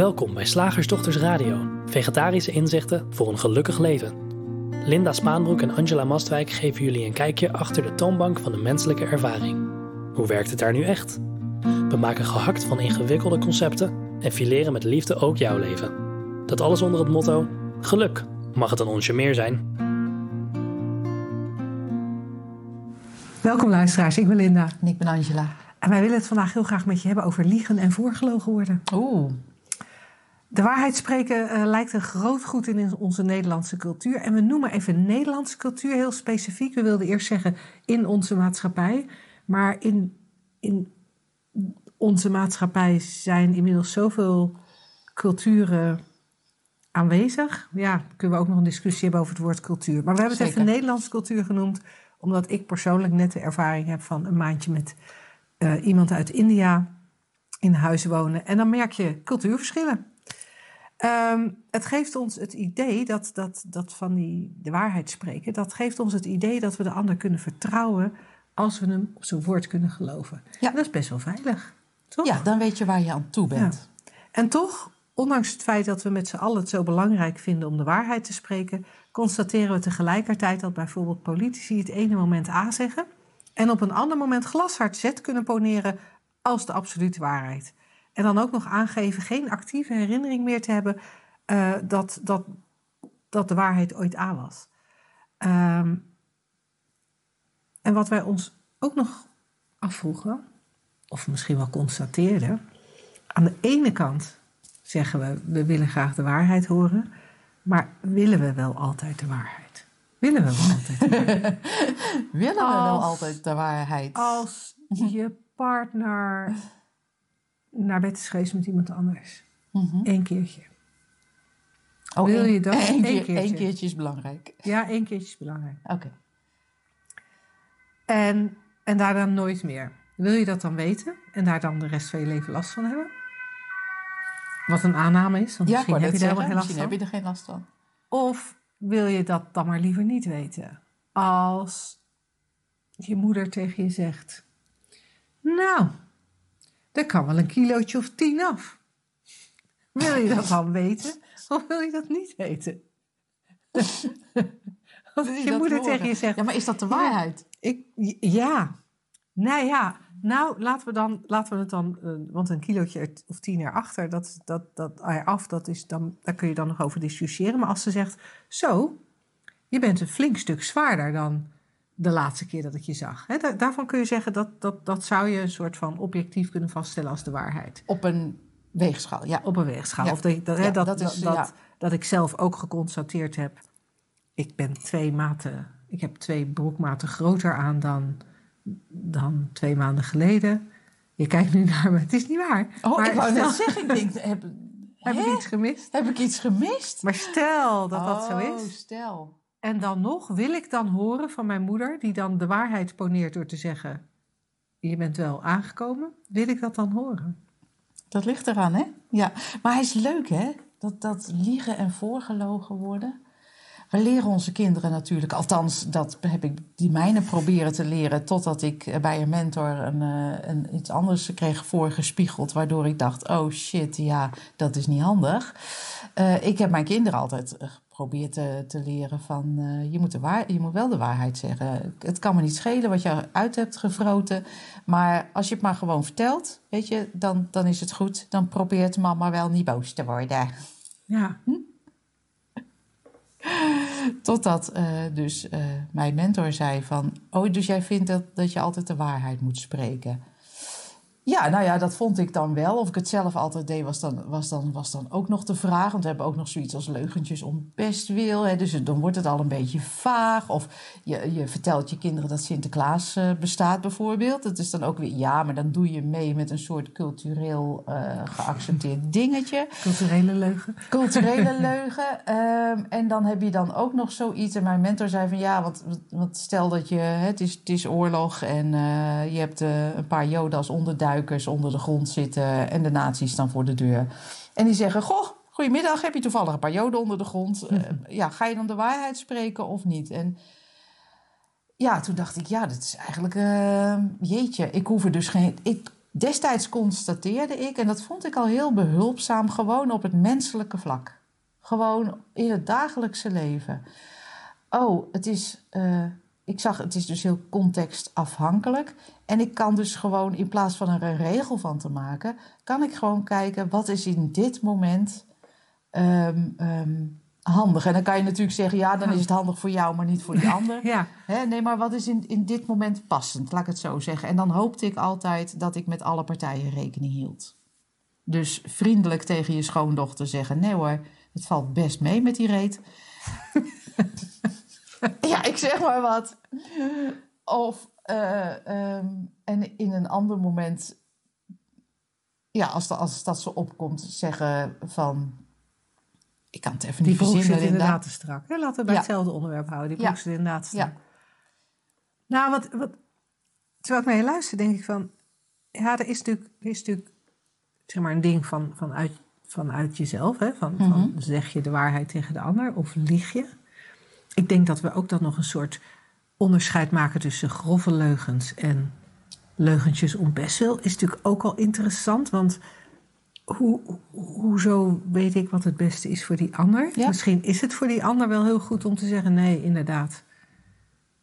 Welkom bij Slagersdochters Radio, vegetarische inzichten voor een gelukkig leven. Linda Spaanbroek en Angela Mastwijk geven jullie een kijkje achter de toonbank van de menselijke ervaring. Hoe werkt het daar nu echt? We maken gehakt van ingewikkelde concepten en fileren met liefde ook jouw leven. Dat alles onder het motto: geluk mag het een onsje meer zijn. Welkom luisteraars, ik ben Linda. En ik ben Angela. En wij willen het vandaag heel graag met je hebben over liegen en voorgelogen worden. Oeh. De waarheid spreken uh, lijkt een groot goed in onze Nederlandse cultuur. En we noemen even Nederlandse cultuur heel specifiek. We wilden eerst zeggen in onze maatschappij. Maar in, in onze maatschappij zijn inmiddels zoveel culturen aanwezig. Ja, kunnen we ook nog een discussie hebben over het woord cultuur. Maar we hebben het even Nederlandse cultuur genoemd, omdat ik persoonlijk net de ervaring heb van een maandje met uh, iemand uit India in huis wonen. En dan merk je cultuurverschillen. Um, het geeft ons het idee dat, dat, dat van die, de waarheid spreken, dat geeft ons het idee dat we de ander kunnen vertrouwen als we hem op zijn woord kunnen geloven. Ja. dat is best wel veilig, toch? Ja, dan weet je waar je aan toe bent. Ja. En toch, ondanks het feit dat we met z'n allen het zo belangrijk vinden om de waarheid te spreken, constateren we tegelijkertijd dat bijvoorbeeld politici het ene moment A zeggen en op een ander moment glashard Z kunnen poneren als de absolute waarheid. En dan ook nog aangeven geen actieve herinnering meer te hebben uh, dat, dat, dat de waarheid ooit A was. Um, en wat wij ons ook nog afvroegen, of misschien wel constateerden, aan de ene kant zeggen we, we willen graag de waarheid horen, maar willen we wel altijd de waarheid? Willen we wel altijd de waarheid? willen we als, wel altijd de waarheid? Als je partner naar bed is geweest met iemand anders. Mm Eén keertje. Oh, Wil je dat? Eén keer, keertje. keertje is belangrijk. Ja, één keertje is belangrijk. Oké. En, en daar dan nooit meer. Wil je dat dan weten en daar dan de rest van je leven last van hebben? Wat een aanname is, want ja, misschien heb je daar geen last misschien van. heb je er geen last van. Of wil je dat dan maar liever niet weten? Als je moeder tegen je zegt: Nou, er kan wel een kilootje of tien af. Wil je dat dan weten of wil je dat niet weten? Als je, moeder tegen je zegt. Ja, maar is dat de waarheid? Ja, ik, ja. Nou ja. Nou, laten we, dan, laten we het dan. Uh, want een kilootje of tien erachter, dat, dat, dat eraf, dat is dan, daar kun je dan nog over discussiëren. Maar als ze zegt: Zo, je bent een flink stuk zwaarder dan de laatste keer dat ik je zag. He, daarvan kun je zeggen dat, dat dat zou je een soort van objectief kunnen vaststellen als de waarheid. Op een weegschaal, ja. Op een weegschaal. Ja. Of dat, dat, ja, dat, dat, is, dat, ja. dat ik zelf ook geconstateerd heb. Ik ben twee maten. Ik heb twee broekmaten groter aan dan, dan twee maanden geleden. Je kijkt nu naar me. Het is niet waar. Oh, maar ik wou net zeggen. Ik denk, heb, Heb ik iets gemist? heb ik iets gemist? Maar stel dat dat zo Oh, is. stel. En dan nog wil ik dan horen van mijn moeder, die dan de waarheid poneert door te zeggen: Je bent wel aangekomen. Wil ik dat dan horen? Dat ligt eraan, hè? Ja. Maar hij is leuk, hè? Dat, dat liegen en voorgelogen worden. We leren onze kinderen natuurlijk, althans, dat heb ik die mijne proberen te leren, totdat ik eh, bij een mentor een, eh, een, iets anders kreeg voorgespiegeld, waardoor ik dacht: oh shit, ja, dat is niet handig. Eh, ik heb mijn kinderen altijd geprobeerd te, te leren van eh, je, moet de waar, je moet wel de waarheid zeggen. Het kan me niet schelen wat je uit hebt gevroten, maar als je het maar gewoon vertelt, weet je, dan, dan is het goed. Dan probeert mama wel niet boos te worden. Ja, Totdat eh, dus eh, mijn mentor zei van... Oh, dus jij vindt dat, dat je altijd de waarheid moet spreken? Ja, nou ja, dat vond ik dan wel. Of ik het zelf altijd deed, was dan, was dan, was dan ook nog de vraag. Want we hebben ook nog zoiets als leugentjes om bestwil. Hè, dus dan wordt het al een beetje vaag. Of je, je vertelt je kinderen dat Sinterklaas eh, bestaat bijvoorbeeld. Dat is dan ook weer... Ja, maar dan doe je mee met een soort cultureel eh, geaccepteerd dingetje. culturele leugen. Culturele leugen. Ehm, en dan heb je dan ook nog zoiets. En mijn mentor zei van ja, want, want stel dat je, het, is, het is oorlog en eh, je hebt een paar Joden als onder de grond zitten en de nazi's dan voor de deur. En die zeggen: Goh, goedemiddag, heb je toevallig een paar Joden onder de grond? Eh, ja, ga je dan de waarheid spreken of niet? En ja, toen dacht ik: ja, dat is eigenlijk, eh, jeetje, ik hoef er dus geen. Ik, Destijds constateerde ik, en dat vond ik al heel behulpzaam, gewoon op het menselijke vlak. Gewoon in het dagelijkse leven. Oh, het is, uh, ik zag, het is dus heel contextafhankelijk. En ik kan dus gewoon, in plaats van er een regel van te maken, kan ik gewoon kijken wat is in dit moment um, um, handig. En dan kan je natuurlijk zeggen, ja, dan is het handig voor jou, maar niet voor die ander. ja. Hè, nee, maar wat is in, in dit moment passend, laat ik het zo zeggen. En dan hoopte ik altijd dat ik met alle partijen rekening hield. Dus vriendelijk tegen je schoondochter zeggen, nee hoor, het valt best mee met die reet. ja, ik zeg maar wat. Of, uh, um, en in een ander moment, ja, als, de, als dat zo opkomt, zeggen van ik kan het even die niet verzinnen. Die zit inderdaad te strak. Hè? Laten we bij Ja. hetzelfde onderwerp houden. Die broek Ja. zit inderdaad te Ja. strak. Nou, wat, wat, terwijl ik naar je luister, denk ik van... Ja, er is natuurlijk, er is natuurlijk zeg maar een ding van, vanuit, vanuit jezelf. Hè? Van, van, Mhm. zeg je de waarheid tegen de ander of lieg je? Ik denk dat we ook dan nog een soort onderscheid maken tussen grove leugens en leugentjes om bestwil. Is natuurlijk ook al interessant, want hoe, hoezo weet ik wat het beste is voor die ander? Ja. Misschien is het voor die ander wel heel goed om te zeggen: nee, inderdaad,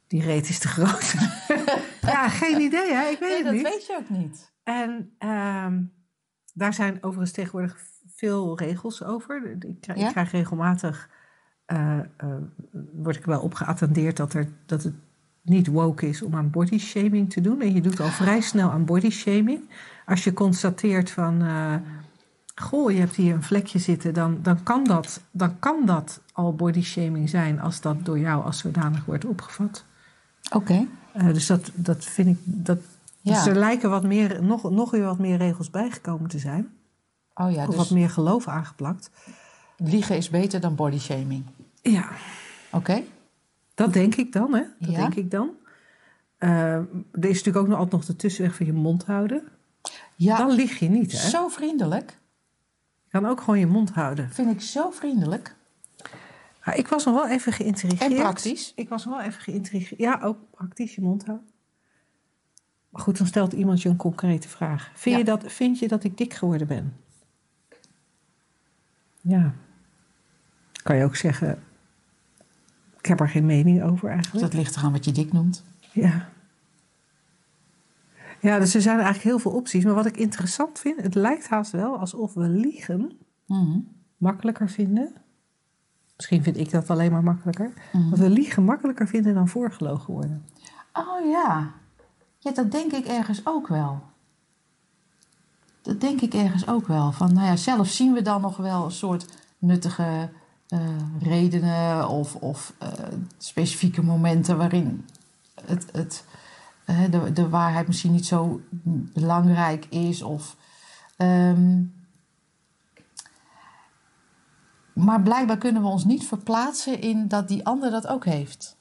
die reet is te groot. ja, geen idee, hè? Ik weet Nee, het dat niet. weet je ook niet. En ehm, daar zijn overigens tegenwoordig veel regels over. Ik Ja? ik krijg regelmatig, eh, word ik wel op geattendeerd dat, er, dat het niet woke is om aan body shaming te doen. En je doet al vrij snel aan body shaming. Als je constateert van, eh, goh, je hebt hier een vlekje zitten, dan, dan, kan dat, dan kan dat al body shaming zijn als dat door jou als zodanig wordt opgevat. Oké. Dus dat, dat vind ik, dat, Ja. dus er lijken wat meer, nog, nog weer wat meer regels bijgekomen te zijn. Oh ja, of dus wat meer geloof aangeplakt. Liegen is beter dan body shaming. Ja, Oké? dat denk ik dan, hè? Dat Ja. denk ik dan. Eh, er is natuurlijk ook nog altijd nog de tussenweg van je mond houden. Ja, Dan lieg je niet, hè? zo vriendelijk. Je kan ook gewoon je mond houden. Vind ik zo vriendelijk. Maar ik was nog wel even geïntrigeerd. En praktisch. Ik was nog wel even geïntrigeerd. Ja, ook praktisch je mond houden. Maar goed, dan stelt iemand je een concrete vraag. Vind, Ja. je, dat, vind je dat ik dik geworden ben? Ja. Kan je ook zeggen... Ik heb er geen mening over eigenlijk. Dat ligt eraan wat je dik noemt. Ja. Ja, dus er zijn eigenlijk heel veel opties. Maar wat ik interessant vind, het lijkt haast wel alsof we liegen Mhm. makkelijker vinden. Misschien vind ik dat alleen maar makkelijker. Mhm. Dat we liegen makkelijker vinden dan voorgelogen worden. Oh ja. Ja, dat denk ik ergens ook wel. Dat denk ik ergens ook wel. Van, nou ja, zelf zien we dan nog wel een soort nuttige redenen of, of eh, specifieke momenten waarin het, het, eh, de, de waarheid misschien niet zo belangrijk is. Of, ehm, maar blijkbaar kunnen we ons niet verplaatsen in dat die ander dat ook heeft.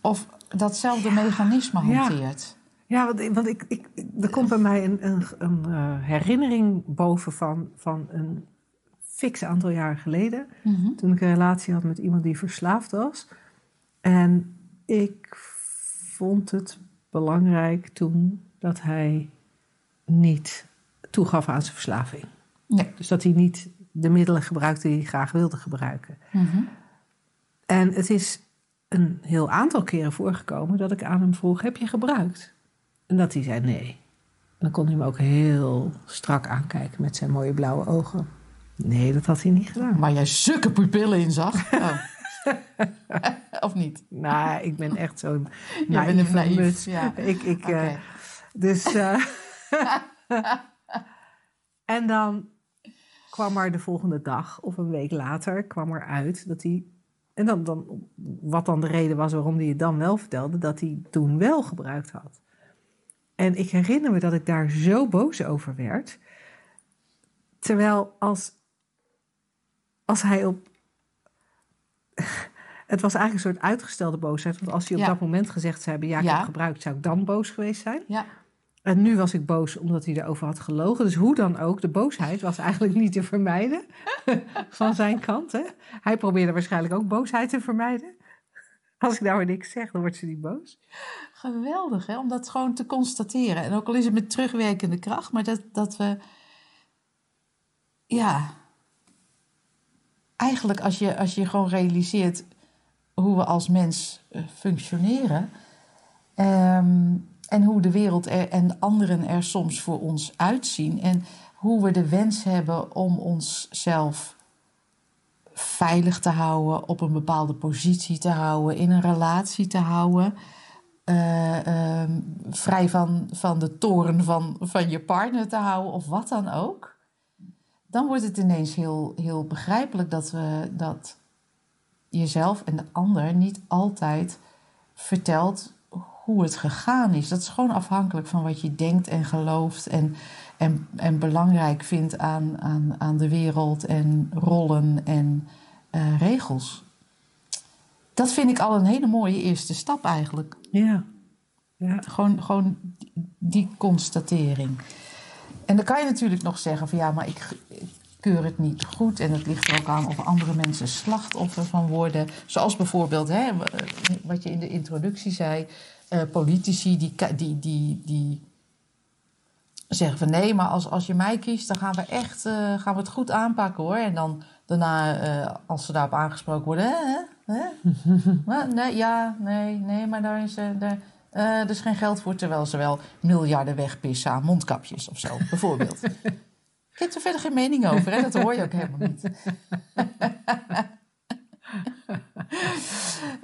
Of datzelfde mechanisme hanteert. Ja, want, want ik, ik, er komt bij mij een, een, een eh, herinnering boven van, van een fix aantal jaren geleden. Mhm. Toen ik een relatie had met iemand die verslaafd was. En ik vond het belangrijk toen dat hij niet toegaf aan zijn verslaving. Dus dat hij niet de middelen gebruikte die hij graag wilde gebruiken. Mhm. En het is een heel aantal keren voorgekomen dat ik aan hem vroeg: Heb je gebruikt? En dat hij zei nee. En dan kon hij me ook heel strak aankijken met zijn mooie blauwe ogen. Nee, dat had hij niet gedaan. Waar jij zulke pupillen in zag. Oh. of niet? Nou, ik ben echt zo'n bent naïeve een naïef, ja. Ik, ik, eh, dus, eh, en dan kwam er de volgende dag of een week later kwam er uit dat hij... En dan, dan, wat dan de reden was waarom hij het dan wel vertelde, dat hij toen wel gebruikt had. En ik herinner me dat ik daar zo boos over werd. Terwijl als, als hij op. Het was eigenlijk een soort uitgestelde boosheid. Want als hij op Ja. dat moment gezegd zou hebben: Ja, ik Ja. heb gebruikt, zou ik dan boos geweest zijn. Ja. En nu was ik boos omdat hij erover had gelogen. Dus hoe dan ook, de boosheid was eigenlijk niet te vermijden van zijn kant. Hè? Hij probeerde waarschijnlijk ook boosheid te vermijden. Als ik nou maar niks zeg, dan wordt ze niet boos. Geweldig, hè? om dat gewoon te constateren. En ook al is het met terugwerkende kracht, maar dat, dat we. Ja. Eigenlijk, als je, als je gewoon realiseert hoe we als mens eh, functioneren. ehm, en hoe de wereld er, en anderen er soms voor ons uitzien. En hoe we de wens hebben om onszelf veilig te houden, op een bepaalde positie te houden, in een relatie te houden. eh, ehm, vrij van, van de toren van, van je partner te houden of wat dan ook. Dan wordt het ineens heel, heel begrijpelijk dat, we, dat jezelf en de ander niet altijd vertelt hoe het gegaan is. Dat is gewoon afhankelijk van wat je denkt en gelooft en, en, en belangrijk vindt aan, aan, aan de wereld en rollen en eh, regels. Dat vind ik al een hele mooie eerste stap eigenlijk. Ja. ja. Gewoon, gewoon die, die constatering. En dan kan je natuurlijk nog zeggen van ja, maar ik, ik keur het niet goed. En het ligt er ook aan of andere mensen slachtoffer van worden. Zoals bijvoorbeeld, hè, wat je in de introductie zei, eh, politici die, die, die, die zeggen van nee, maar als, als je mij kiest, dan gaan we echt eh, gaan we het goed aanpakken hoor. En dan daarna, eh, als ze daarop aangesproken worden, hè, hè, nee, ja, nee, nee, maar daar is, eh, daar, eh, is geen geld voor, terwijl ze wel miljarden wegpissen aan mondkapjes of zo, bijvoorbeeld. Ik heb er verder geen mening over, hè? dat hoor je ook helemaal niet.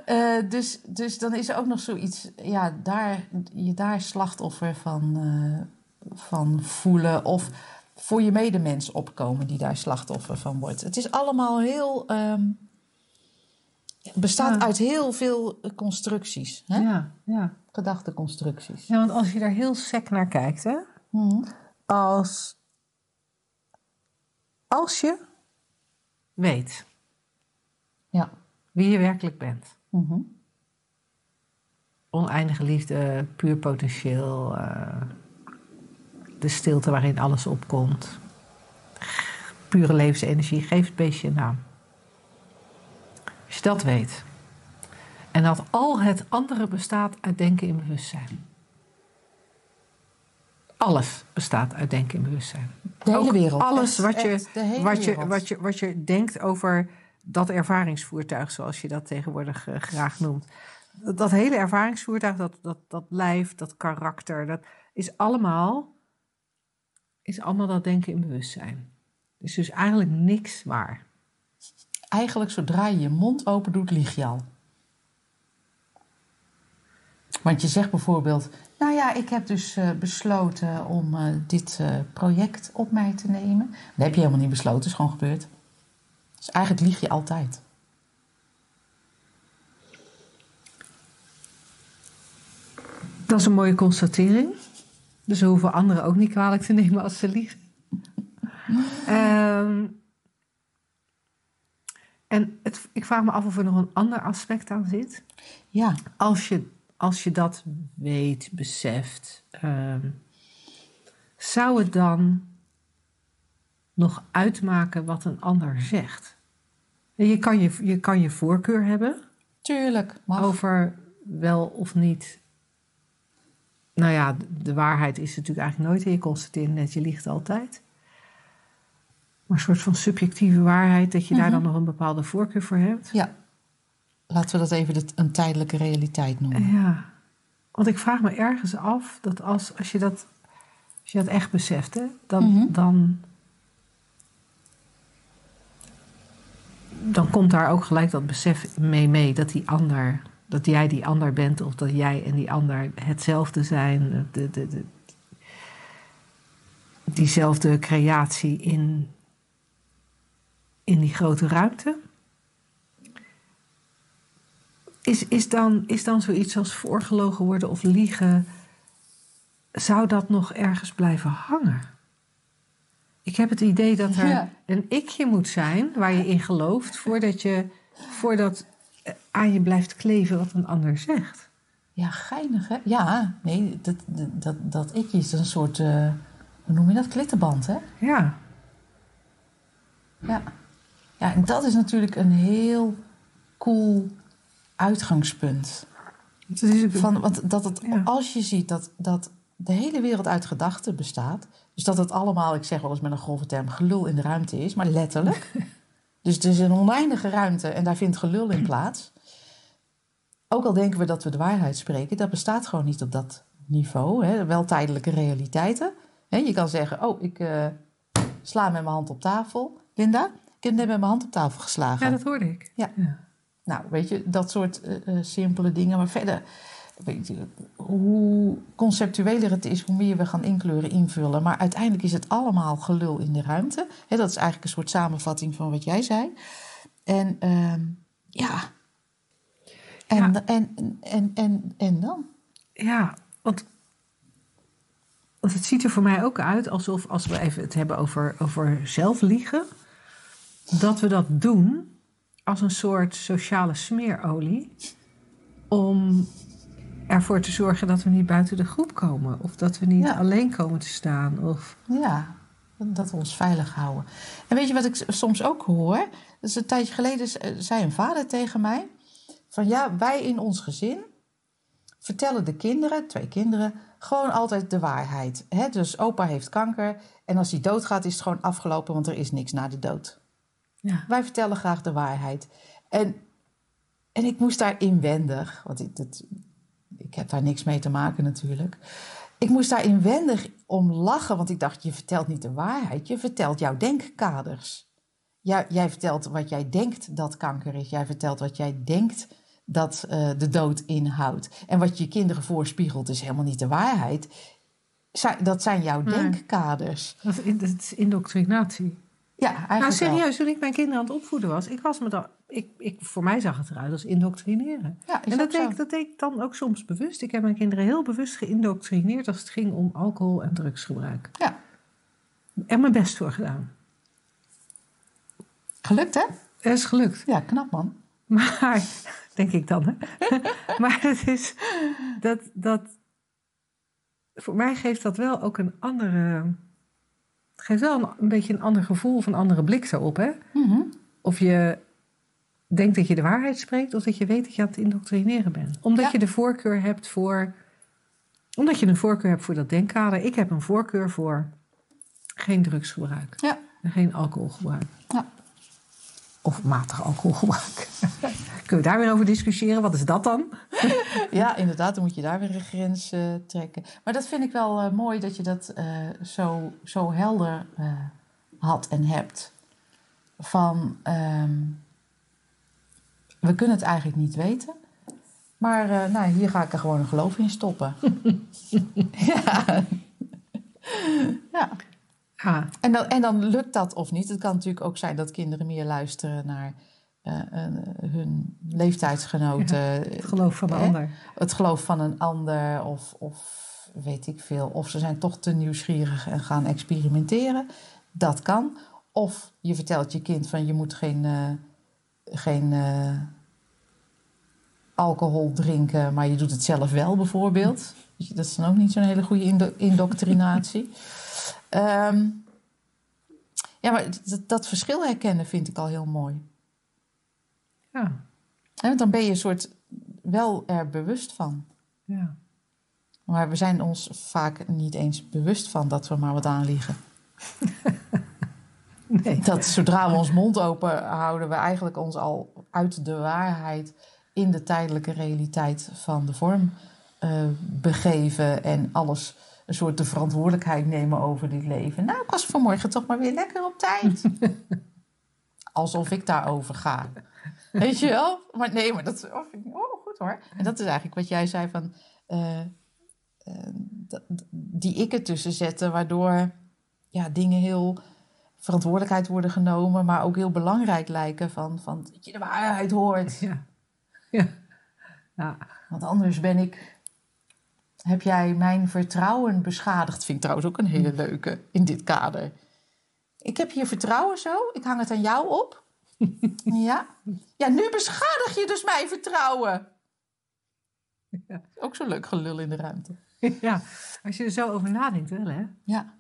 Eh, dus, dus dan is er ook nog zoiets, ja, daar, je daar slachtoffer van, eh, van voelen of voor je medemens opkomen die daar slachtoffer van wordt. Het is allemaal heel, ehm, bestaat Ja. uit heel veel constructies, hè? Ja, ja. gedachteconstructies. ja, want als je daar heel sec naar kijkt, hè? Mhm. Als, als je weet Ja. wie je werkelijk bent. Mhm. Oneindige liefde, puur potentieel. eh, de stilte waarin alles opkomt. Pure levensenergie. Geef het beestje een naam. Als je dat weet. En dat al het andere bestaat uit denken in bewustzijn. Alles bestaat uit denken in bewustzijn. De hele Ook wereld. Alles Echt, wat je, echt, wat, je, wereld. wat, je, wat je denkt over dat ervaringsvoertuig, zoals je dat tegenwoordig eh, graag noemt. Dat, dat hele ervaringsvoertuig, dat, dat, dat lijf, dat karakter, dat is allemaal, is allemaal dat denken in bewustzijn. Is dus eigenlijk niks waar. Eigenlijk zodra je je mond open doet, lieg je al. Want je zegt bijvoorbeeld, nou ja, ik heb dus eh, besloten om eh, dit eh, project op mij te nemen. Dat heb je helemaal niet besloten, is gewoon gebeurd. Dus eigenlijk lieg je altijd. Dat is een mooie constatering. Dus we hoeven anderen ook niet kwalijk te nemen als ze liegen. Ehm, en het, ik vraag me af of er nog een ander aspect aan zit. Ja, Als je, als je dat weet, beseft, ehm, zou het dan nog uitmaken wat een ander zegt? Je kan je, je, kan je voorkeur hebben tuurlijk. Mag. over wel of niet. Nou ja, de waarheid is natuurlijk eigenlijk nooit. en Je constateert net, je liegt altijd. Maar een soort van subjectieve waarheid, dat je daar dan nog een bepaalde voorkeur voor hebt. Ja, laten we dat even de- een tijdelijke realiteit noemen. Ja, want ik vraag me ergens af dat als, als, je, dat, als je dat echt beseft, hè, dan, Mhm. dan, dan komt daar ook gelijk dat besef mee mee dat die ander, dat jij die ander bent of dat jij en die ander hetzelfde zijn, de, de, de, diezelfde creatie in, in die grote ruimte. Is, is, dan, is dan zoiets als voorgelogen worden of liegen, zou dat nog ergens blijven hangen? Ik heb het idee dat er Ja. een ikje moet zijn waar je in gelooft voordat, je, voordat eh, aan je blijft kleven wat een ander zegt. Ja, geinig hè? Ja, nee, dat, dat, dat, dat ik is een soort, eh, hoe noem je dat, klittenband hè? Ja, Ja. Ja, en dat is natuurlijk een heel cool uitgangspunt. Dat is ook- Van, want dat het, Ja. als je ziet dat, dat de hele wereld uit gedachten bestaat. Dus dat het allemaal, ik zeg wel eens met een grove term, gelul in de ruimte is, maar letterlijk. dus het is een oneindige ruimte en daar vindt gelul in plaats. Ook al denken we dat we de waarheid spreken, dat bestaat gewoon niet op dat niveau. Hè? Wel tijdelijke realiteiten. Hè? Je kan zeggen, oh, ik eh, sla met mijn hand op tafel. Linda, ik heb net met mijn hand op tafel geslagen. ja, dat hoorde ik. Ja. Nou, weet je, dat soort eh, eh, simpele dingen. Maar verder, weet je, hoe conceptueler het is, hoe meer we gaan inkleuren, invullen. Maar uiteindelijk is het allemaal gelul in de ruimte. Hè, dat is eigenlijk een soort samenvatting van wat jij zei. En ehm, ja. En, Ja. En, en, en, en, en dan? Ja, want, want het ziet er voor mij ook uit alsof, als we even het hebben over, over zelfliegen, dat we dat doen als een soort sociale smeerolie om ervoor te zorgen dat we niet buiten de groep komen of dat we niet Ja. alleen komen te staan. Of, Ja, dat we ons veilig houden. En weet je wat ik soms ook hoor? Dus een tijdje geleden z- zei een vader tegen mij: van ja, wij in ons gezin vertellen de kinderen, twee kinderen, gewoon altijd de waarheid. Hè? Dus opa heeft kanker en als hij doodgaat is het gewoon afgelopen, want er is niks na de dood. Ja. Wij vertellen graag de waarheid. En, en ik moest daar inwendig, want ik, dat, ik heb daar niks mee te maken natuurlijk. Ik moest daar inwendig om lachen, want ik dacht, je vertelt niet de waarheid, je vertelt jouw denkkaders. Jij, jij vertelt wat jij denkt dat kanker is, jij vertelt wat jij denkt dat eh, de dood inhoudt. En wat je kinderen voorspiegelt is helemaal niet de waarheid. Dat zijn jouw Nee. denkkaders. Dat, is- dat is indoctrinatie. Ja, eigenlijk Nou, serieus, toen ik mijn kinderen aan het opvoeden was, ik was me dan, ik, ik, voor mij zag het eruit als indoctrineren. Ja, is en dat deed, dat deed ik dan ook soms bewust. Ik heb mijn kinderen heel bewust geïndoctrineerd als het ging om alcohol en drugsgebruik. Ja. En mijn best voor gedaan. Gelukt, hè? Dat is gelukt. Ja, knap man. Maar, denk ik dan, hè? maar het is, dat, dat, voor mij geeft dat wel ook een andere, geeft wel een, een beetje een ander gevoel of een andere blik daarop, hè? Mhm. Of je denkt dat je de waarheid spreekt, of dat je weet dat je aan het indoctrineren bent. Omdat Ja. je de voorkeur hebt voor. Omdat je een voorkeur hebt voor dat denkkader. Ik heb een voorkeur voor geen drugsgebruik Ja. en geen alcoholgebruik. Ja. Of matig alcoholgebruik. Kunnen we daar weer over discussiëren? Wat is dat dan? ja, inderdaad, dan moet je daar weer een grens eh, trekken. Maar dat vind ik wel eh, mooi dat je dat eh, zo, zo helder had en hebt. Van, ehm, we kunnen het eigenlijk niet weten. Maar nou, hier ga ik er gewoon een geloof in stoppen. ja. ja. En dan, en dan lukt dat of niet. Het kan natuurlijk ook zijn dat kinderen meer luisteren naar eh, eh, hun leeftijdsgenoten. het geloof van Hè? ander. Het geloof van een ander of, of weet ik veel. Of ze zijn toch te nieuwsgierig en gaan experimenteren. Dat kan. Of je vertelt je kind van je moet geen, eh, geen alcohol drinken, maar je doet het zelf wel bijvoorbeeld. Dat is dan ook niet zo'n hele goede indo- indoctrinatie. Ehm, ja, maar dat, verschil herkennen vind ik al heel mooi. Ja, Want dan ben je een soort wel er bewust van. ja. Maar we zijn ons vaak niet eens bewust van dat we maar wat aanliegen. Nee. Dat zodra we ons mond open houden, we eigenlijk ons al uit de waarheid in de tijdelijke realiteit van de vorm eh, begeven en alles een soort de verantwoordelijkheid nemen over dit leven. Nou, ik was vanmorgen toch maar weer lekker op tijd. Alsof ik daarover ga. Weet je wel? Maar nee, maar dat oh, vind ik- oh, goed hoor. En dat is eigenlijk wat jij zei van eh, eh, die ik ertussen zetten, waardoor ja, dingen heel verantwoordelijkheid worden genomen, maar ook heel belangrijk lijken van, van dat je de waarheid hoort. Ja. Ja. ja. Want anders ben ik. Heb jij mijn vertrouwen beschadigd? Vind ik trouwens ook een hele leuke in dit kader. Ik heb hier vertrouwen zo. Ik hang het aan jou op. Ja. Ja, nu beschadig je dus mijn vertrouwen. Ja. Ook zo'n leuk gelul in de ruimte. ja, als je er zo over nadenkt wel, hè, Ja.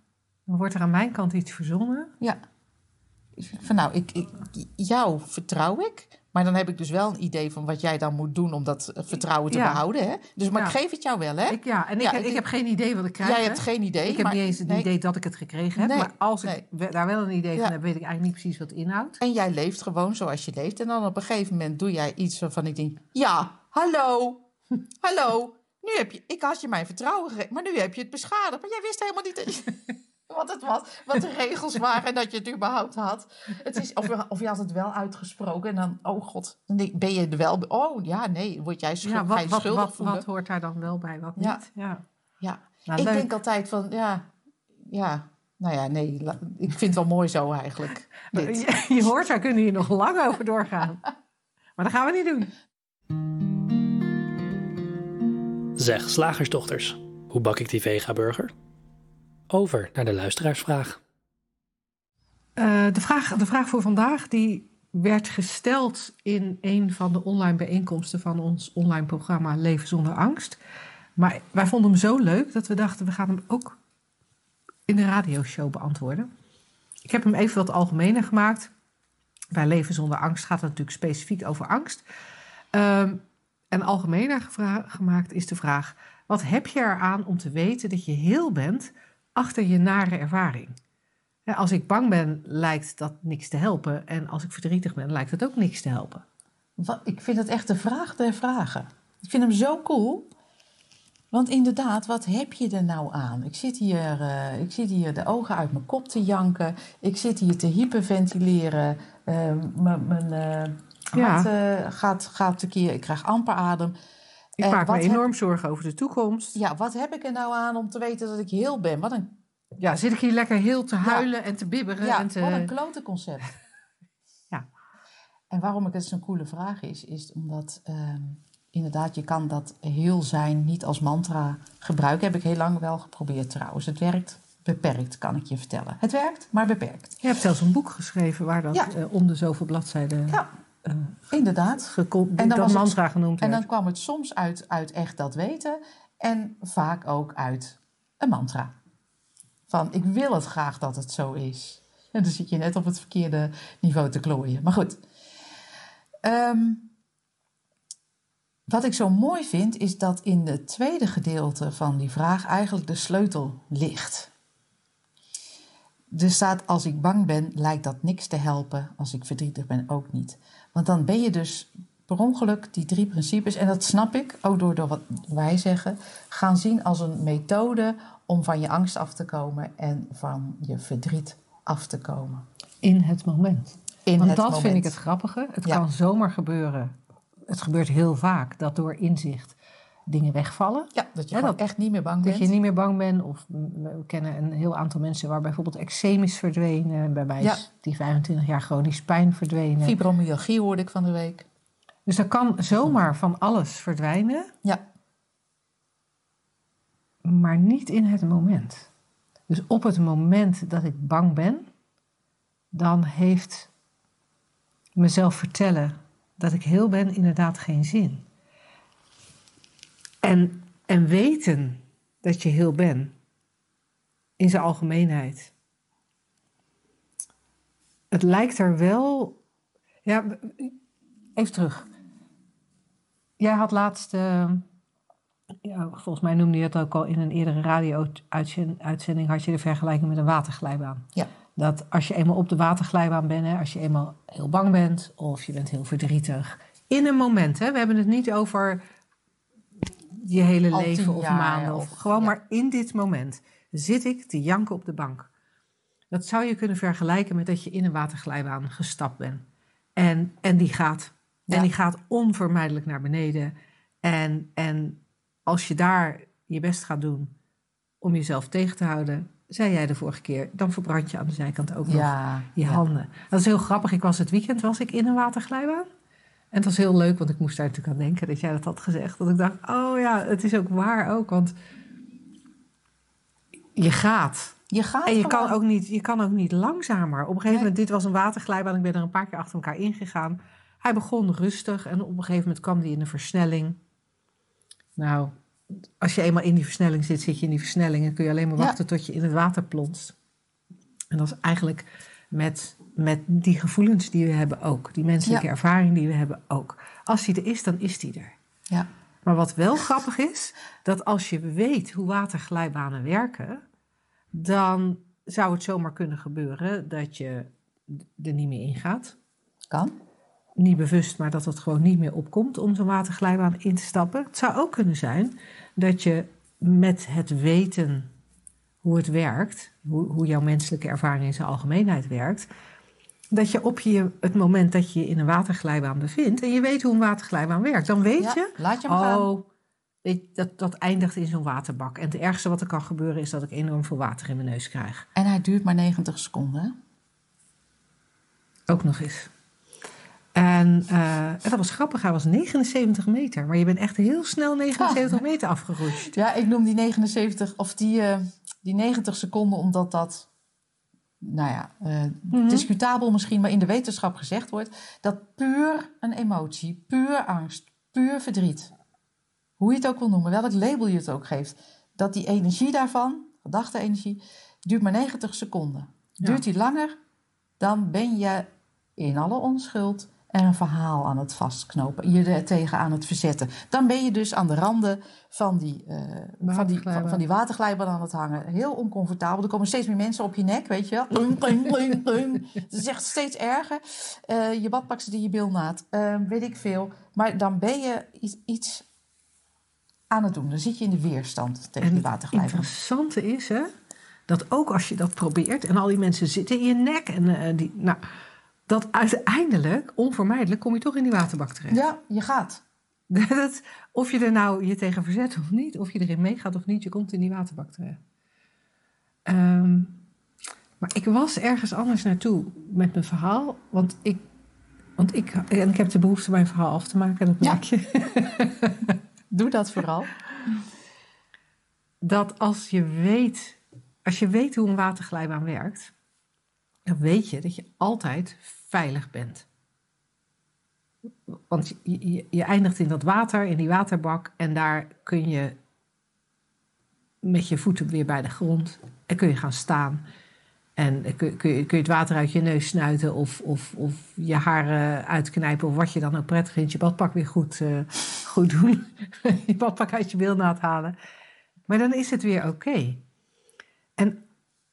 dan wordt er aan mijn kant iets verzonnen. Ja. Van nou, ik, ik, jou vertrouw ik, maar dan heb ik dus wel een idee van wat jij dan moet doen om dat eh, vertrouwen te Ja. behouden. Hè? Dus, maar Ja. ik geef het jou wel, hè? Ik, ja, en ik, Ja, ik, ik- heb geen idee wat ik krijg. jij hè. hebt geen idee. ik heb maar, niet eens het nee. idee dat ik het gekregen heb. Nee, Maar als ik nee. daar wel een idee van heb, weet ik eigenlijk niet precies wat het inhoudt. En jij leeft gewoon zoals je leeft. En dan op een gegeven moment doe jij iets waarvan ik denk... Ja, hallo, hallo. Nu heb je, ik had je mijn vertrouwen gegeven, maar nu heb je het beschadigd. Maar jij wist helemaal niet wat het was, wat de regels waren en dat je het überhaupt had. Het is, of, je- of je had het wel uitgesproken en dan, oh god, nee, ben je er wel... Oh ja, nee, word jij schul, Ja, ga wat, schuldig wat, voelen. wat hoort daar dan wel bij, wat Ja. niet? Ja. Ja, Nou, ik leuk. denk altijd van, ja, ja, nou ja, nee, la- ik vind het wel mooi zo eigenlijk. dit. Je, je hoort, daar kunnen hier nog lang over doorgaan. Maar dat gaan we niet doen. Zeg, slagersdochters, hoe bak ik die vega-burger? Over naar de luisteraarsvraag. Eh, de, vraag, de vraag voor vandaag die werd gesteld in een van de online bijeenkomsten van ons online programma Leven zonder angst. Maar wij vonden hem zo leuk dat we dachten we gaan hem ook in de radioshow beantwoorden. Ik heb hem even wat algemener gemaakt. Bij Leven zonder angst gaat het natuurlijk specifiek over angst. Ehm, en algemener gemaakt is de vraag: wat heb je eraan om te weten dat je heel bent achter je nare ervaring? Als ik bang ben, lijkt dat niks te helpen. En als ik verdrietig ben, lijkt het ook niks te helpen. Ik vind het echt de vraag der vragen. Ik vind hem zo cool. Want inderdaad, wat heb je er nou aan? Ik zit hier, eh, ik zit hier de ogen uit mijn kop te janken. Ik zit hier te hyperventileren. M- mijn Ja. hart gaat, gaat tekeer. Ik krijg amper adem. Ik En maak me heb- enorm zorgen over de toekomst. Ja, wat heb ik er nou aan om te weten dat ik heel ben? Wat een, Ja, zit ik hier lekker heel te huilen en te bibberen. ja, en te... wat een klote concept. Ja. En waarom ik het zo'n coole vraag is, is omdat ehm, inderdaad, je kan dat heel zijn niet als mantra gebruiken. Heb ik heel lang wel geprobeerd trouwens. Het werkt beperkt, kan ik je vertellen. Het werkt, maar beperkt. Je hebt zelfs een boek geschreven waar dat Ja. eh, om de zoveel bladzijden Ja, eh, inderdaad. En dan was het- genoemd En werd. dan kwam het soms uit, uit echt dat weten en vaak ook uit een mantra. Van ik wil het graag dat het zo is. En dan zit je net op het verkeerde niveau te klooien. Maar goed. Ehm, wat ik zo mooi vind is dat in het tweede gedeelte van die vraag eigenlijk de sleutel ligt. Er staat als ik bang ben lijkt dat niks te helpen. Als ik verdrietig ben ook niet. Want dan ben je dus per ongeluk die drie principes, en dat snap ik, ook door, door wat wij zeggen, gaan zien als een methode om van je angst af te komen en van je verdriet af te komen. In het moment. In Want het dat moment. vind ik het grappige. Het Ja. kan zomaar gebeuren. Het gebeurt heel vaak dat door inzicht dingen wegvallen. Ja, dat je dat- echt niet meer bang Dat bent. je niet meer bang bent. Of we kennen een heel aantal mensen waar bijvoorbeeld eczeem is verdwenen. Bij mij Ja. is die 25 jaar chronisch pijn verdwenen. Fibromyalgie hoorde ik van de week. Dus er kan zomaar van alles verdwijnen, Ja, maar niet in het moment. Dus op het moment dat ik bang ben, dan heeft mezelf vertellen dat ik heel ben inderdaad geen zin. En, en weten dat je heel ben, in zijn algemeenheid. Het lijkt er wel. Ja, even terug. Jij had laatst. eh, ja, volgens mij noemde je het ook al in een eerdere radio-uitzending. had je de vergelijking met een waterglijbaan. Ja. Dat als je eenmaal op de waterglijbaan bent, hè, als je eenmaal heel bang bent of je bent heel verdrietig. In een moment, hè, we hebben het niet over je hele Al leven of maanden. Of, of- gewoon ja. maar in dit moment zit ik te janken op de bank. Dat zou je kunnen vergelijken met dat je in een waterglijbaan gestapt bent. En, en die gaat. Ja. En die gaat onvermijdelijk naar beneden. En, en als je daar je best gaat doen om jezelf tegen te houden, zei jij de vorige keer, dan verbrand je aan de zijkant ook nog ja, je handen. Dat is heel grappig. Ik was het weekend was ik in een waterglijbaan. En het was heel leuk, want ik moest daar natuurlijk aan denken dat jij dat had gezegd. Dat ik dacht, oh ja, het is ook waar ook. Want je gaat. Je gaat En je gewoon. kan, ook niet, je kan ook niet langzamer. Op een gegeven Nee. moment, dit was een waterglijbaan. Ik ben er een paar keer achter elkaar ingegaan. Hij begon rustig en op een gegeven moment kwam hij in een versnelling. Nou, als je eenmaal in die versnelling zit, zit je in die versnelling. En kun je alleen maar Ja. wachten tot je in het water plonst. En dat is eigenlijk met, met die gevoelens die we hebben ook. Die menselijke Ja. ervaring die we hebben ook. Als die er is, dan is die er. Ja. Maar wat wel grappig is, dat als je weet hoe waterglijbanen werken, dan zou het zomaar kunnen gebeuren dat je er niet meer ingaat. Kan. Niet bewust, maar dat het gewoon niet meer opkomt om zo'n waterglijbaan in te stappen. Het zou ook kunnen zijn dat je met het weten hoe het werkt, hoe, hoe jouw menselijke ervaring in zijn algemeenheid werkt, dat je op je, het moment dat je je in een waterglijbaan bevindt en je weet hoe een waterglijbaan werkt, dan weet Ja, je, laat je maar gaan. oh, weet- dat, dat eindigt in zo'n waterbak. En het ergste wat er kan gebeuren is dat ik enorm veel water in mijn neus krijg. En hij duurt maar 90 seconden. hè? Ook nog eens. En, eh, en dat was grappig, hij was 79 meter. Maar je bent echt heel snel 79 meter afgeroest. Ja, ik noem die 79 of die, eh, die 90 seconden omdat dat, nou ja, Mhm. discutabel misschien, maar in de wetenschap gezegd wordt, dat puur een emotie, puur angst, puur verdriet, hoe je het ook wil noemen, welk label je het ook geeft, dat die energie daarvan, gedachte-energie, duurt maar 90 seconden. Duurt die langer, dan ben je in alle onschuld er een verhaal aan het vastknopen, je er tegen aan het verzetten. Dan ben je dus aan de randen van die, eh, van die, van, die waterglijbaan aan het hangen. Heel oncomfortabel. Er komen steeds meer mensen op je nek, weet je wel. Het is echt steeds erger. Eh, je badpak zit in je bilnaad. Eh, weet ik veel. Maar dan ben je iets, iets aan het doen. Dan zit je in de weerstand tegen En die het waterglijbaan. interessante is hè, dat ook als je dat probeert en al die mensen zitten in je nek en die, nou, dat uiteindelijk, onvermijdelijk, kom je toch in die waterbak terecht. Ja, je gaat. Dat, of je er nou je tegen verzet of niet, of je erin meegaat of niet, je komt in die waterbak terecht. Ehm, maar ik was ergens anders naartoe met mijn verhaal, want ik, want ik, en ik heb de behoefte mijn verhaal af te maken, dat Ja. merk je. Doe dat vooral. dat als je weet, als je weet hoe een waterglijbaan werkt, dan weet je dat je altijd veilig bent. Want je, je, eindigt in dat water, in die waterbak, en daar kun je met je voeten weer bij de grond en kun je gaan staan. En kun, kun, je, kun je het water uit je neus snuiten of, of, of je haren uitknijpen of wat je dan ook prettig vindt. Je badpak weer goed, eh, goed doen. je badpak uit je bilnaad halen. Maar dan is het weer oké. En,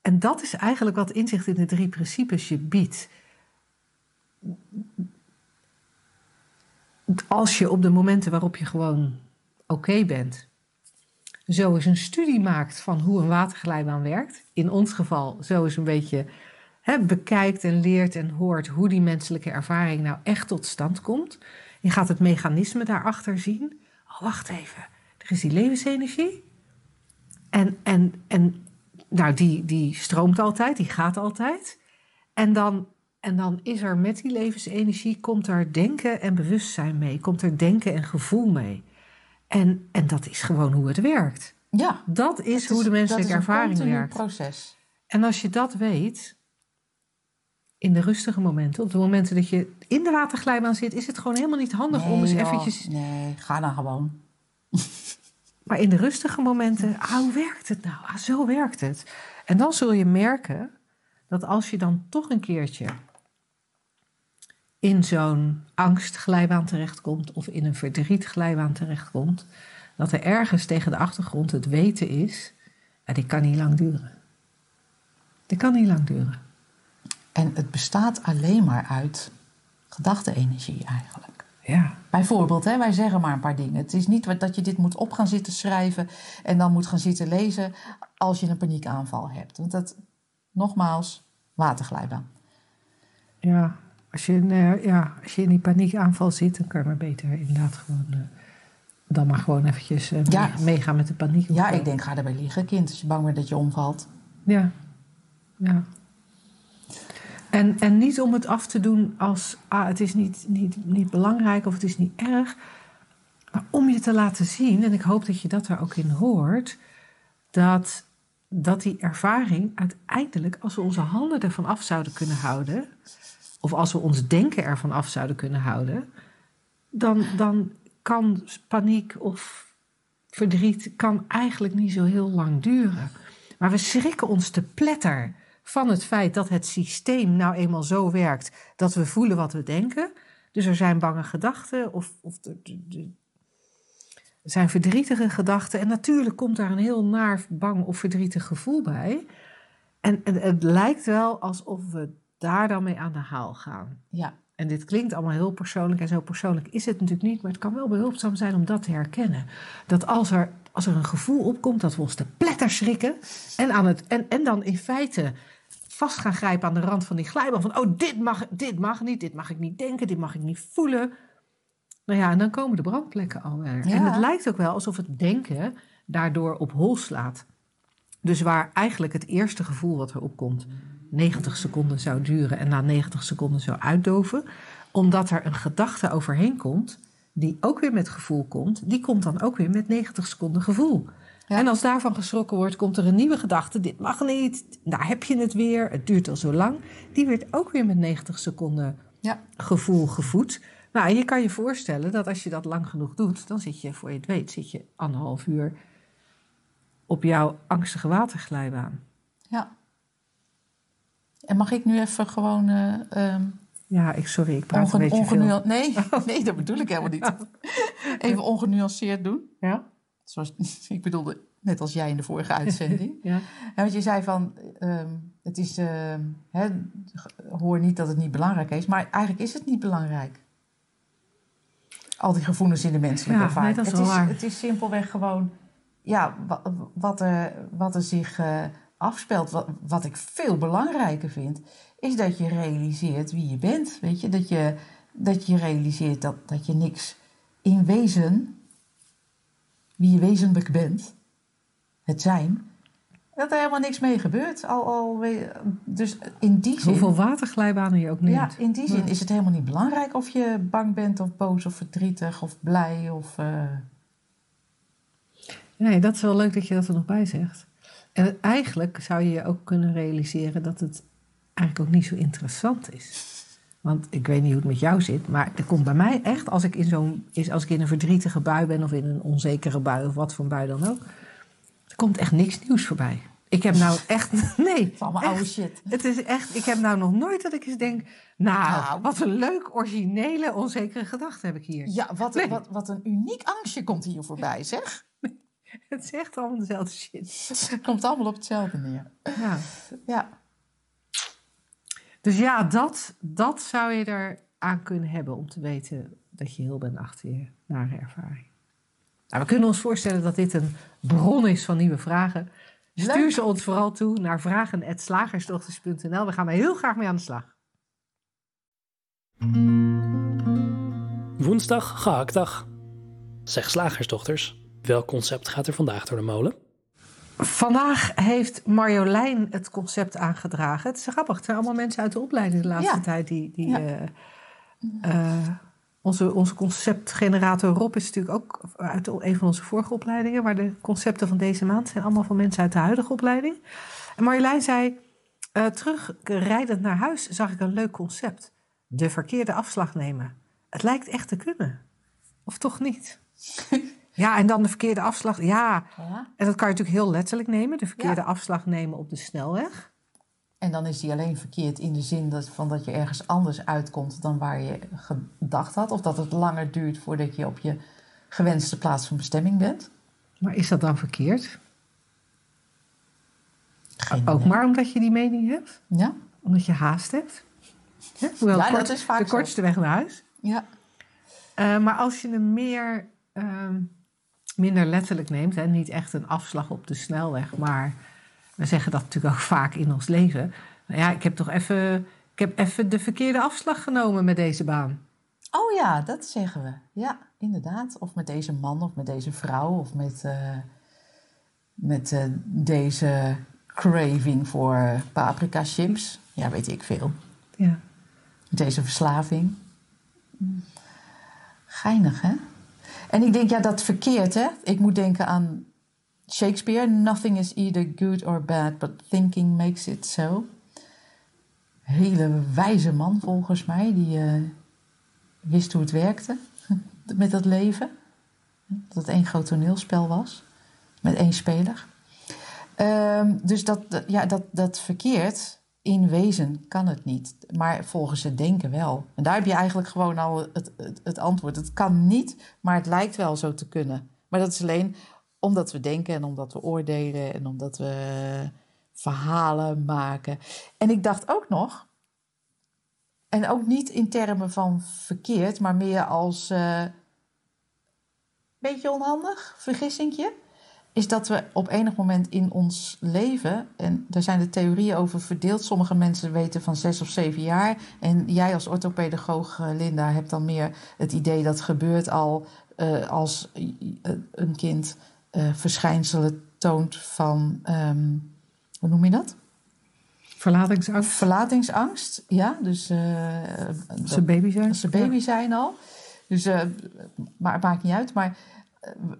en dat is eigenlijk wat inzicht in de drie principes je biedt. Als je op de momenten waarop je gewoon oké bent, zo eens een studie maakt van hoe een waterglijbaan werkt. In ons geval zo eens een beetje bekijkt en leert en hoort hoe die menselijke ervaring nou echt tot stand komt. Je gaat het mechanisme daarachter zien. Oh, wacht even. Er is die levensenergie. En, en, en nou, die, die stroomt altijd, die gaat altijd. En dan, en dan is er met die levensenergie, komt er denken en bewustzijn mee. Komt er denken en gevoel mee. En, en dat is gewoon hoe het werkt. Ja. Dat is hoe de menselijke dat is een ervaring werkt. proces. En als je dat weet, in de rustige momenten, op de momenten dat je in de waterglijbaan zit, is het gewoon helemaal niet handig om eens joh, eventjes... Nee, ga dan gewoon. Maar in de rustige momenten, ah, hoe werkt het nou? Ah, zo werkt het. En dan zul je merken dat als je dan toch een keertje in zo'n angstglijbaan terechtkomt of in een verdrietglijbaan terechtkomt, dat er ergens tegen de achtergrond het weten is, ja, dit kan niet lang duren. Dit kan niet lang duren. En het bestaat alleen maar uit gedachte-energie eigenlijk. Ja. Bijvoorbeeld, hè, wij zeggen maar een paar dingen. Het is niet wat- dat je dit moet op gaan zitten schrijven en dan moet gaan zitten lezen als je een paniekaanval hebt. Want dat, nogmaals, waterglijbaan. Ja, als je, in, eh, ja, als je in die paniekaanval zit, dan kan je maar beter inderdaad gewoon. eh, dan maar gewoon eventjes eh, Ja. meegaan met de paniek. Ja, ik denk, ga erbij liggen, kind, als je bang bent dat je omvalt. Ja, ja. En, en niet om het af te doen als ah, het is niet, niet, niet belangrijk of het is niet erg. Maar om je te laten zien, en ik hoop dat je dat er ook in hoort, dat, dat die ervaring uiteindelijk, als we onze handen ervan af zouden kunnen houden, of als we ons denken ervan af zouden kunnen houden, dan, dan kan paniek of verdriet kan eigenlijk niet zo heel lang duren. Maar we schrikken ons te pletter van het feit dat het systeem nou eenmaal zo werkt dat we voelen wat we denken. Dus er zijn bange gedachten of, of de, de, er zijn verdrietige gedachten. En natuurlijk komt daar een heel naar bang of verdrietig gevoel bij. En het lijkt wel alsof we daar dan mee aan de haal gaan. Ja. En dit klinkt allemaal heel persoonlijk en zo persoonlijk is het natuurlijk niet, maar het kan wel behulpzaam zijn om dat te herkennen. Dat als er, als er een gevoel opkomt, dat we ons te pletter schrikken en, aan het, en, en dan in feite vast gaan grijpen aan de rand van die glijbaan. Van, oh, dit mag, dit mag niet, dit mag ik niet denken, dit mag ik niet voelen. Nou ja, en dan komen de brandplekken alweer. Ja. En het lijkt ook wel alsof het denken daardoor op hol slaat. Dus waar eigenlijk het eerste gevoel wat er opkomt 90 seconden zou duren en na 90 seconden zou uitdoven, omdat er een gedachte overheen komt, die ook weer met gevoel komt, die komt dan ook weer met 90 seconden gevoel. Ja. En als daarvan geschrokken wordt, komt er een nieuwe gedachte: dit mag niet, daar heb je het weer, het duurt al zo lang. Die wordt ook weer met 90 seconden Ja. gevoel gevoed. Nou, je kan je voorstellen dat als je dat lang genoeg doet, dan zit je, voor je het weet, zit je anderhalf uur op jouw angstige waterglijbaan. ja. En mag ik nu even gewoon eh, ehm, Ja, ik, sorry, ik praat onge- een beetje veel. Nee, nee, dat bedoel ik helemaal niet. Even ongenuanceerd doen. Ja? Zoals, ik bedoelde, net als jij in de vorige uitzending. Ja. Ja, want je zei van, ehm, het is, ehm, hè, hoor niet dat het niet belangrijk is, maar eigenlijk is het niet belangrijk. Al die gevoelens in de menselijke Ja, ervaring. nee, dat is het, is, waar. het is simpelweg gewoon, ja, wa- wat er, wat er zich eh, afspeelt. Wat, wat ik veel belangrijker vind, is dat je realiseert wie je bent. Weet je, dat je, dat je realiseert dat, dat je niks in wezen, wie je wezenlijk bent, het zijn, dat er helemaal niks mee gebeurt. Al, al, dus in die zin, Hoeveel waterglijbanen je ook neemt. ja, in die zin is het helemaal niet belangrijk of je bang bent of boos of verdrietig of blij of. eh, Nee, dat is wel leuk dat je dat er nog bij zegt. En eigenlijk zou je je ook kunnen realiseren dat het eigenlijk ook niet zo interessant is. Want ik weet niet hoe het met jou zit, maar er komt bij mij echt, als ik in, zo'n, is- als ik in een verdrietige bui ben of in een onzekere bui of wat voor bui dan ook, er komt echt niks nieuws voorbij. Ik heb nou echt, nee, van mijn oude shit. Het is echt, ik heb nou nog nooit dat ik eens denk, nou, Nou. wat een leuk, originele, onzekere gedachte heb ik hier. Ja, wat, Nee. wat, wat een uniek angstje komt hier voorbij, zeg. Het is echt allemaal dezelfde shit. Het komt allemaal op hetzelfde neer. Ja. Ja, Dus ja, dat, dat zou je er aan kunnen hebben om te weten dat je heel bent achter je nare ervaring. Nou, we kunnen ons voorstellen dat dit een bron is van nieuwe vragen. Stuur ze ons vooral toe naar vragen.slagersdochters.nl. We gaan er heel graag mee aan de slag. Woensdag, gehaktdag. Zeg slagersdochters, welk concept gaat er vandaag door de molen? Vandaag heeft Marjolein het concept aangedragen. Het is grappig, het zijn allemaal mensen uit de opleiding de laatste Ja. tijd die. die Ja. eh, eh, onze, onze conceptgenerator Rob is natuurlijk ook uit een van onze vorige opleidingen. Maar de concepten van deze maand zijn allemaal van mensen uit de huidige opleiding. En Marjolein zei: eh Terugrijdend naar huis zag ik een leuk concept. De verkeerde afslag nemen. Het lijkt echt te kunnen. Of toch niet? ja, en dan de verkeerde afslag. Ja, ja. en dat kan je natuurlijk heel letterlijk nemen. De verkeerde Ja. afslag nemen op de snelweg. En dan is die alleen verkeerd in de zin dat, van dat je ergens anders uitkomt dan waar je gedacht had. Of dat het langer duurt voordat je op je gewenste plaats van bestemming bent. Maar is dat dan verkeerd? Geen Ook idee. maar omdat je die mening hebt? Ja, Omdat je haast hebt? Ja, hoewel Ja, de, dat kort- is vaak de zo. kortste weg naar huis. ja. Eh, maar als je hem meer, ehm, minder letterlijk neemt... en niet echt een afslag op de snelweg... maar we zeggen dat natuurlijk ook vaak in ons leven... Nou ja, ik heb toch even, ik heb even de verkeerde afslag genomen met deze baan. Oh ja, dat zeggen we. Ja, inderdaad. Of met deze man of met deze vrouw of met, eh, met eh, deze craving voor paprika chips. Ja, weet ik veel. Ja. Deze verslaving. Geinig, hè? En ik denk, ja, dat verkeerd, hè? Ik moet denken aan Shakespeare. Nothing is either good or bad, but thinking makes it so. Hele wijze man, volgens mij. Die eh, wist hoe het werkte met dat leven. Dat het één groot toneelspel was. Met één speler. Ehm, dus dat, ja, dat, dat verkeerd in wezen kan het niet. Maar volgens het denken wel. En daar heb je eigenlijk gewoon al het, het, antwoord. Het kan niet, maar het lijkt wel zo te kunnen. Maar dat is alleen omdat we denken en omdat we oordelen en omdat we verhalen maken. En ik dacht ook nog, en ook niet in termen van verkeerd, maar meer als uh, beetje onhandig, vergissingje, is dat we op enig moment in ons leven, en daar zijn de theorieën over verdeeld, sommige mensen weten van zes of zeven jaar, en jij als orthopedagoog, eh, Linda, hebt dan meer het idee dat gebeurt al uh, als een kind uh, verschijnselen toont van, um, hoe noem je dat? Verlatingsangst. Verlatingsangst, ja. Dus, uh, ze baby zijn. Ze baby zijn al. Dus, maar het maakt niet uit. Maar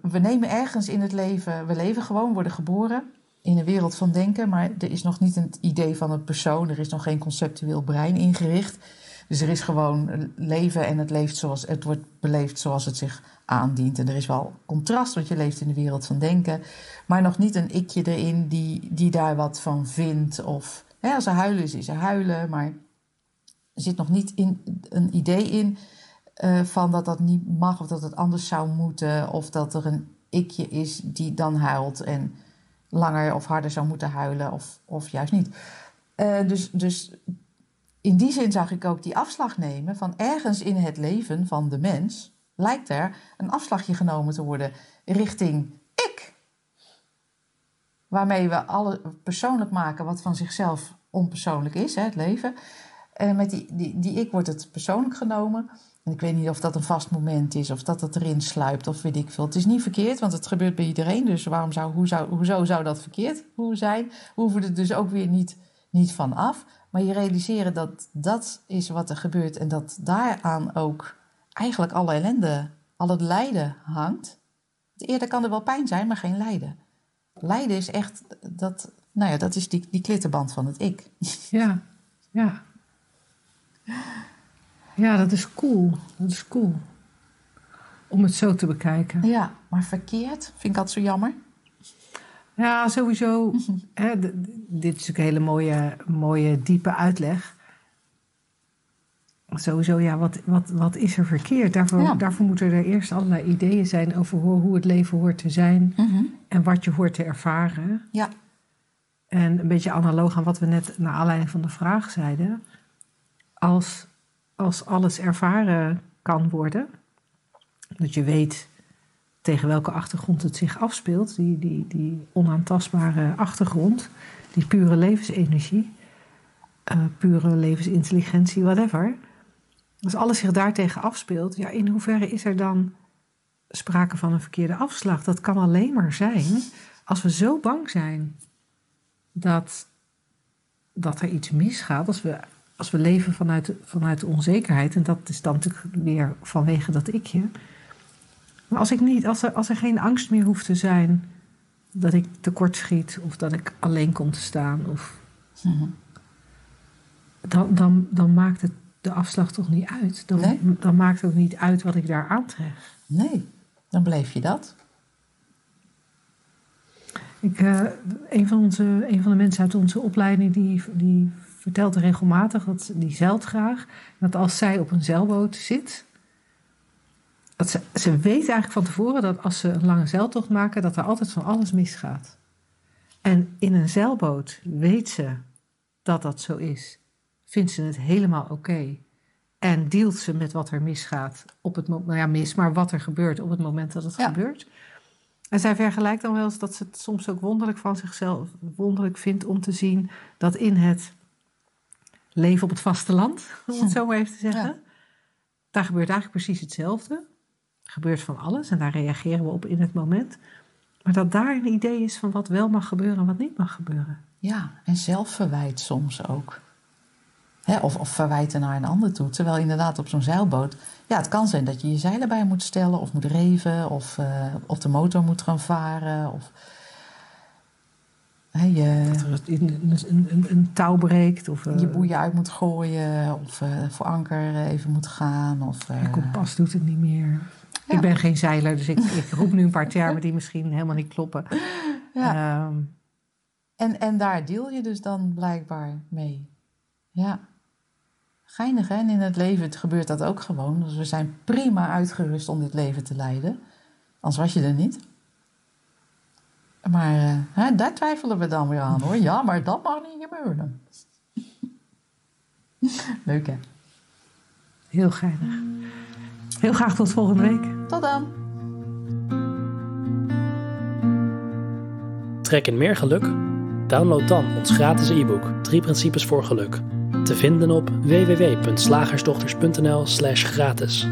we nemen ergens in het leven, we leven gewoon, worden geboren in een wereld van denken, maar er is nog niet een idee van een persoon, er is nog geen conceptueel brein ingericht. Dus er is gewoon leven en het leeft zoals het wordt beleefd zoals het zich aandient. En er is wel contrast, want je leeft in de wereld van denken, maar nog niet een ikje erin die, die daar wat van vindt. Of hè, als er huilen is, er huilen, maar er zit nog niet in, een idee in uh, van dat dat niet mag of dat het anders zou moeten, of dat er een ikje is die dan huilt en langer of harder zou moeten huilen, of, of juist niet. Uh, dus, dus in die zin zag ik ook die afslag nemen van ergens in het leven van de mens lijkt er een afslagje genomen te worden richting ik. Waarmee we alle persoonlijk maken wat van zichzelf onpersoonlijk is, hè, het leven. En met die, die, die ik wordt het persoonlijk genomen. En ik weet niet of dat een vast moment is, of dat het erin sluipt, of weet ik veel. Het is niet verkeerd, want het gebeurt bij iedereen. Dus waarom zou, hoe zou, hoezo zou dat verkeerd zijn? We hoeven er dus ook weer niet, niet van af. Maar je realiseren dat dat is wat er gebeurt en dat daaraan ook eigenlijk alle ellende, al het lijden hangt. Eerder kan er wel pijn zijn, maar geen lijden. Lijden is echt, dat, nou ja, dat is die, die klittenband van het ik. Ja, ja. Ja, dat is cool. Dat is cool. Om het zo te bekijken. Ja, maar verkeerd vind ik altijd zo jammer. Ja, sowieso. hè, dit is een hele mooie, mooie, diepe uitleg. Sowieso, ja, wat, wat, wat is er verkeerd? Daarvoor, daarvoor moeten er eerst allerlei ideeën zijn over hoe, het leven hoort te zijn mhm. en wat je hoort te ervaren. Ja. En een beetje analoog aan wat we net naar aanleiding van de vraag zeiden. Als, als alles ervaren kan worden, dat je weet tegen welke achtergrond het zich afspeelt, die, die, die onaantastbare achtergrond, die pure levensenergie, uh, pure levensintelligentie, whatever. Als alles zich daartegen afspeelt, ja, in hoeverre is er dan sprake van een verkeerde afslag? Dat kan alleen maar zijn als we zo bang zijn dat, dat er iets misgaat, als we, als we leven vanuit, vanuit de onzekerheid, en dat is dan natuurlijk weer vanwege dat ikje. Maar als, ik niet, als, er, als er geen angst meer hoeft te zijn dat ik tekort schiet of dat ik alleen kom te staan, of, mhm. dan, dan, dan maakt het de afslag toch niet uit. Dan, dan maakt het ook niet uit wat ik daar aantref. Nee, dan bleef je dat. Ik, uh, een, van onze, een van de mensen uit onze opleiding die, die vertelt regelmatig dat die zeilt graag. Dat als zij op een zeilboot zit, dat ze, ze weet eigenlijk van tevoren dat als ze een lange zeiltocht maken, dat er altijd van alles misgaat. En in een zeilboot weet ze dat dat zo is. Vindt ze het helemaal oké. En deelt ze met wat er misgaat op het moment, nou ja, mis, maar wat er gebeurt op het moment dat het gebeurt. En zij vergelijkt dan wel eens dat ze het soms ook wonderlijk van zichzelf wonderlijk vindt om te zien dat in het leven op het vasteland, om het zo maar even te zeggen, daar gebeurt eigenlijk precies hetzelfde. Er gebeurt van alles en daar reageren we op in het moment. Maar dat daar een idee is van wat wel mag gebeuren en wat niet mag gebeuren. Ja, en zelfverwijt soms ook. of, of verwijten naar een ander toe. Terwijl inderdaad op zo'n zeilboot... Ja, het kan zijn dat je je zeilen bij moet stellen... of moet reven, of, uh, of de motor moet gaan varen... Of, He, je, dat er een, een, een, touw breekt. Of, je boeien uit moet gooien. Of uh, voor anker even moet gaan. Of, uh, kompas doet het niet meer. Ik ben geen zeiler, dus ik, ik roep nu een paar termen die misschien helemaal niet kloppen. Ja. Um, En, en daar deel je dus dan blijkbaar mee. Ja. Geinig, hè? En in het leven gebeurt dat ook gewoon. Dus we zijn prima uitgerust om dit leven te leiden. Anders was je er niet. Maar uh, hè, daar twijfelen we dan weer aan, hoor. Ja, maar dat mag niet gebeuren. Leuk, hè? Heel geinig. Heel graag tot volgende week. Tot dan. Trek in meer geluk? Download dan ons gratis e-book 3 principes voor geluk. Te vinden op www.slagersdochters.nl/gratis.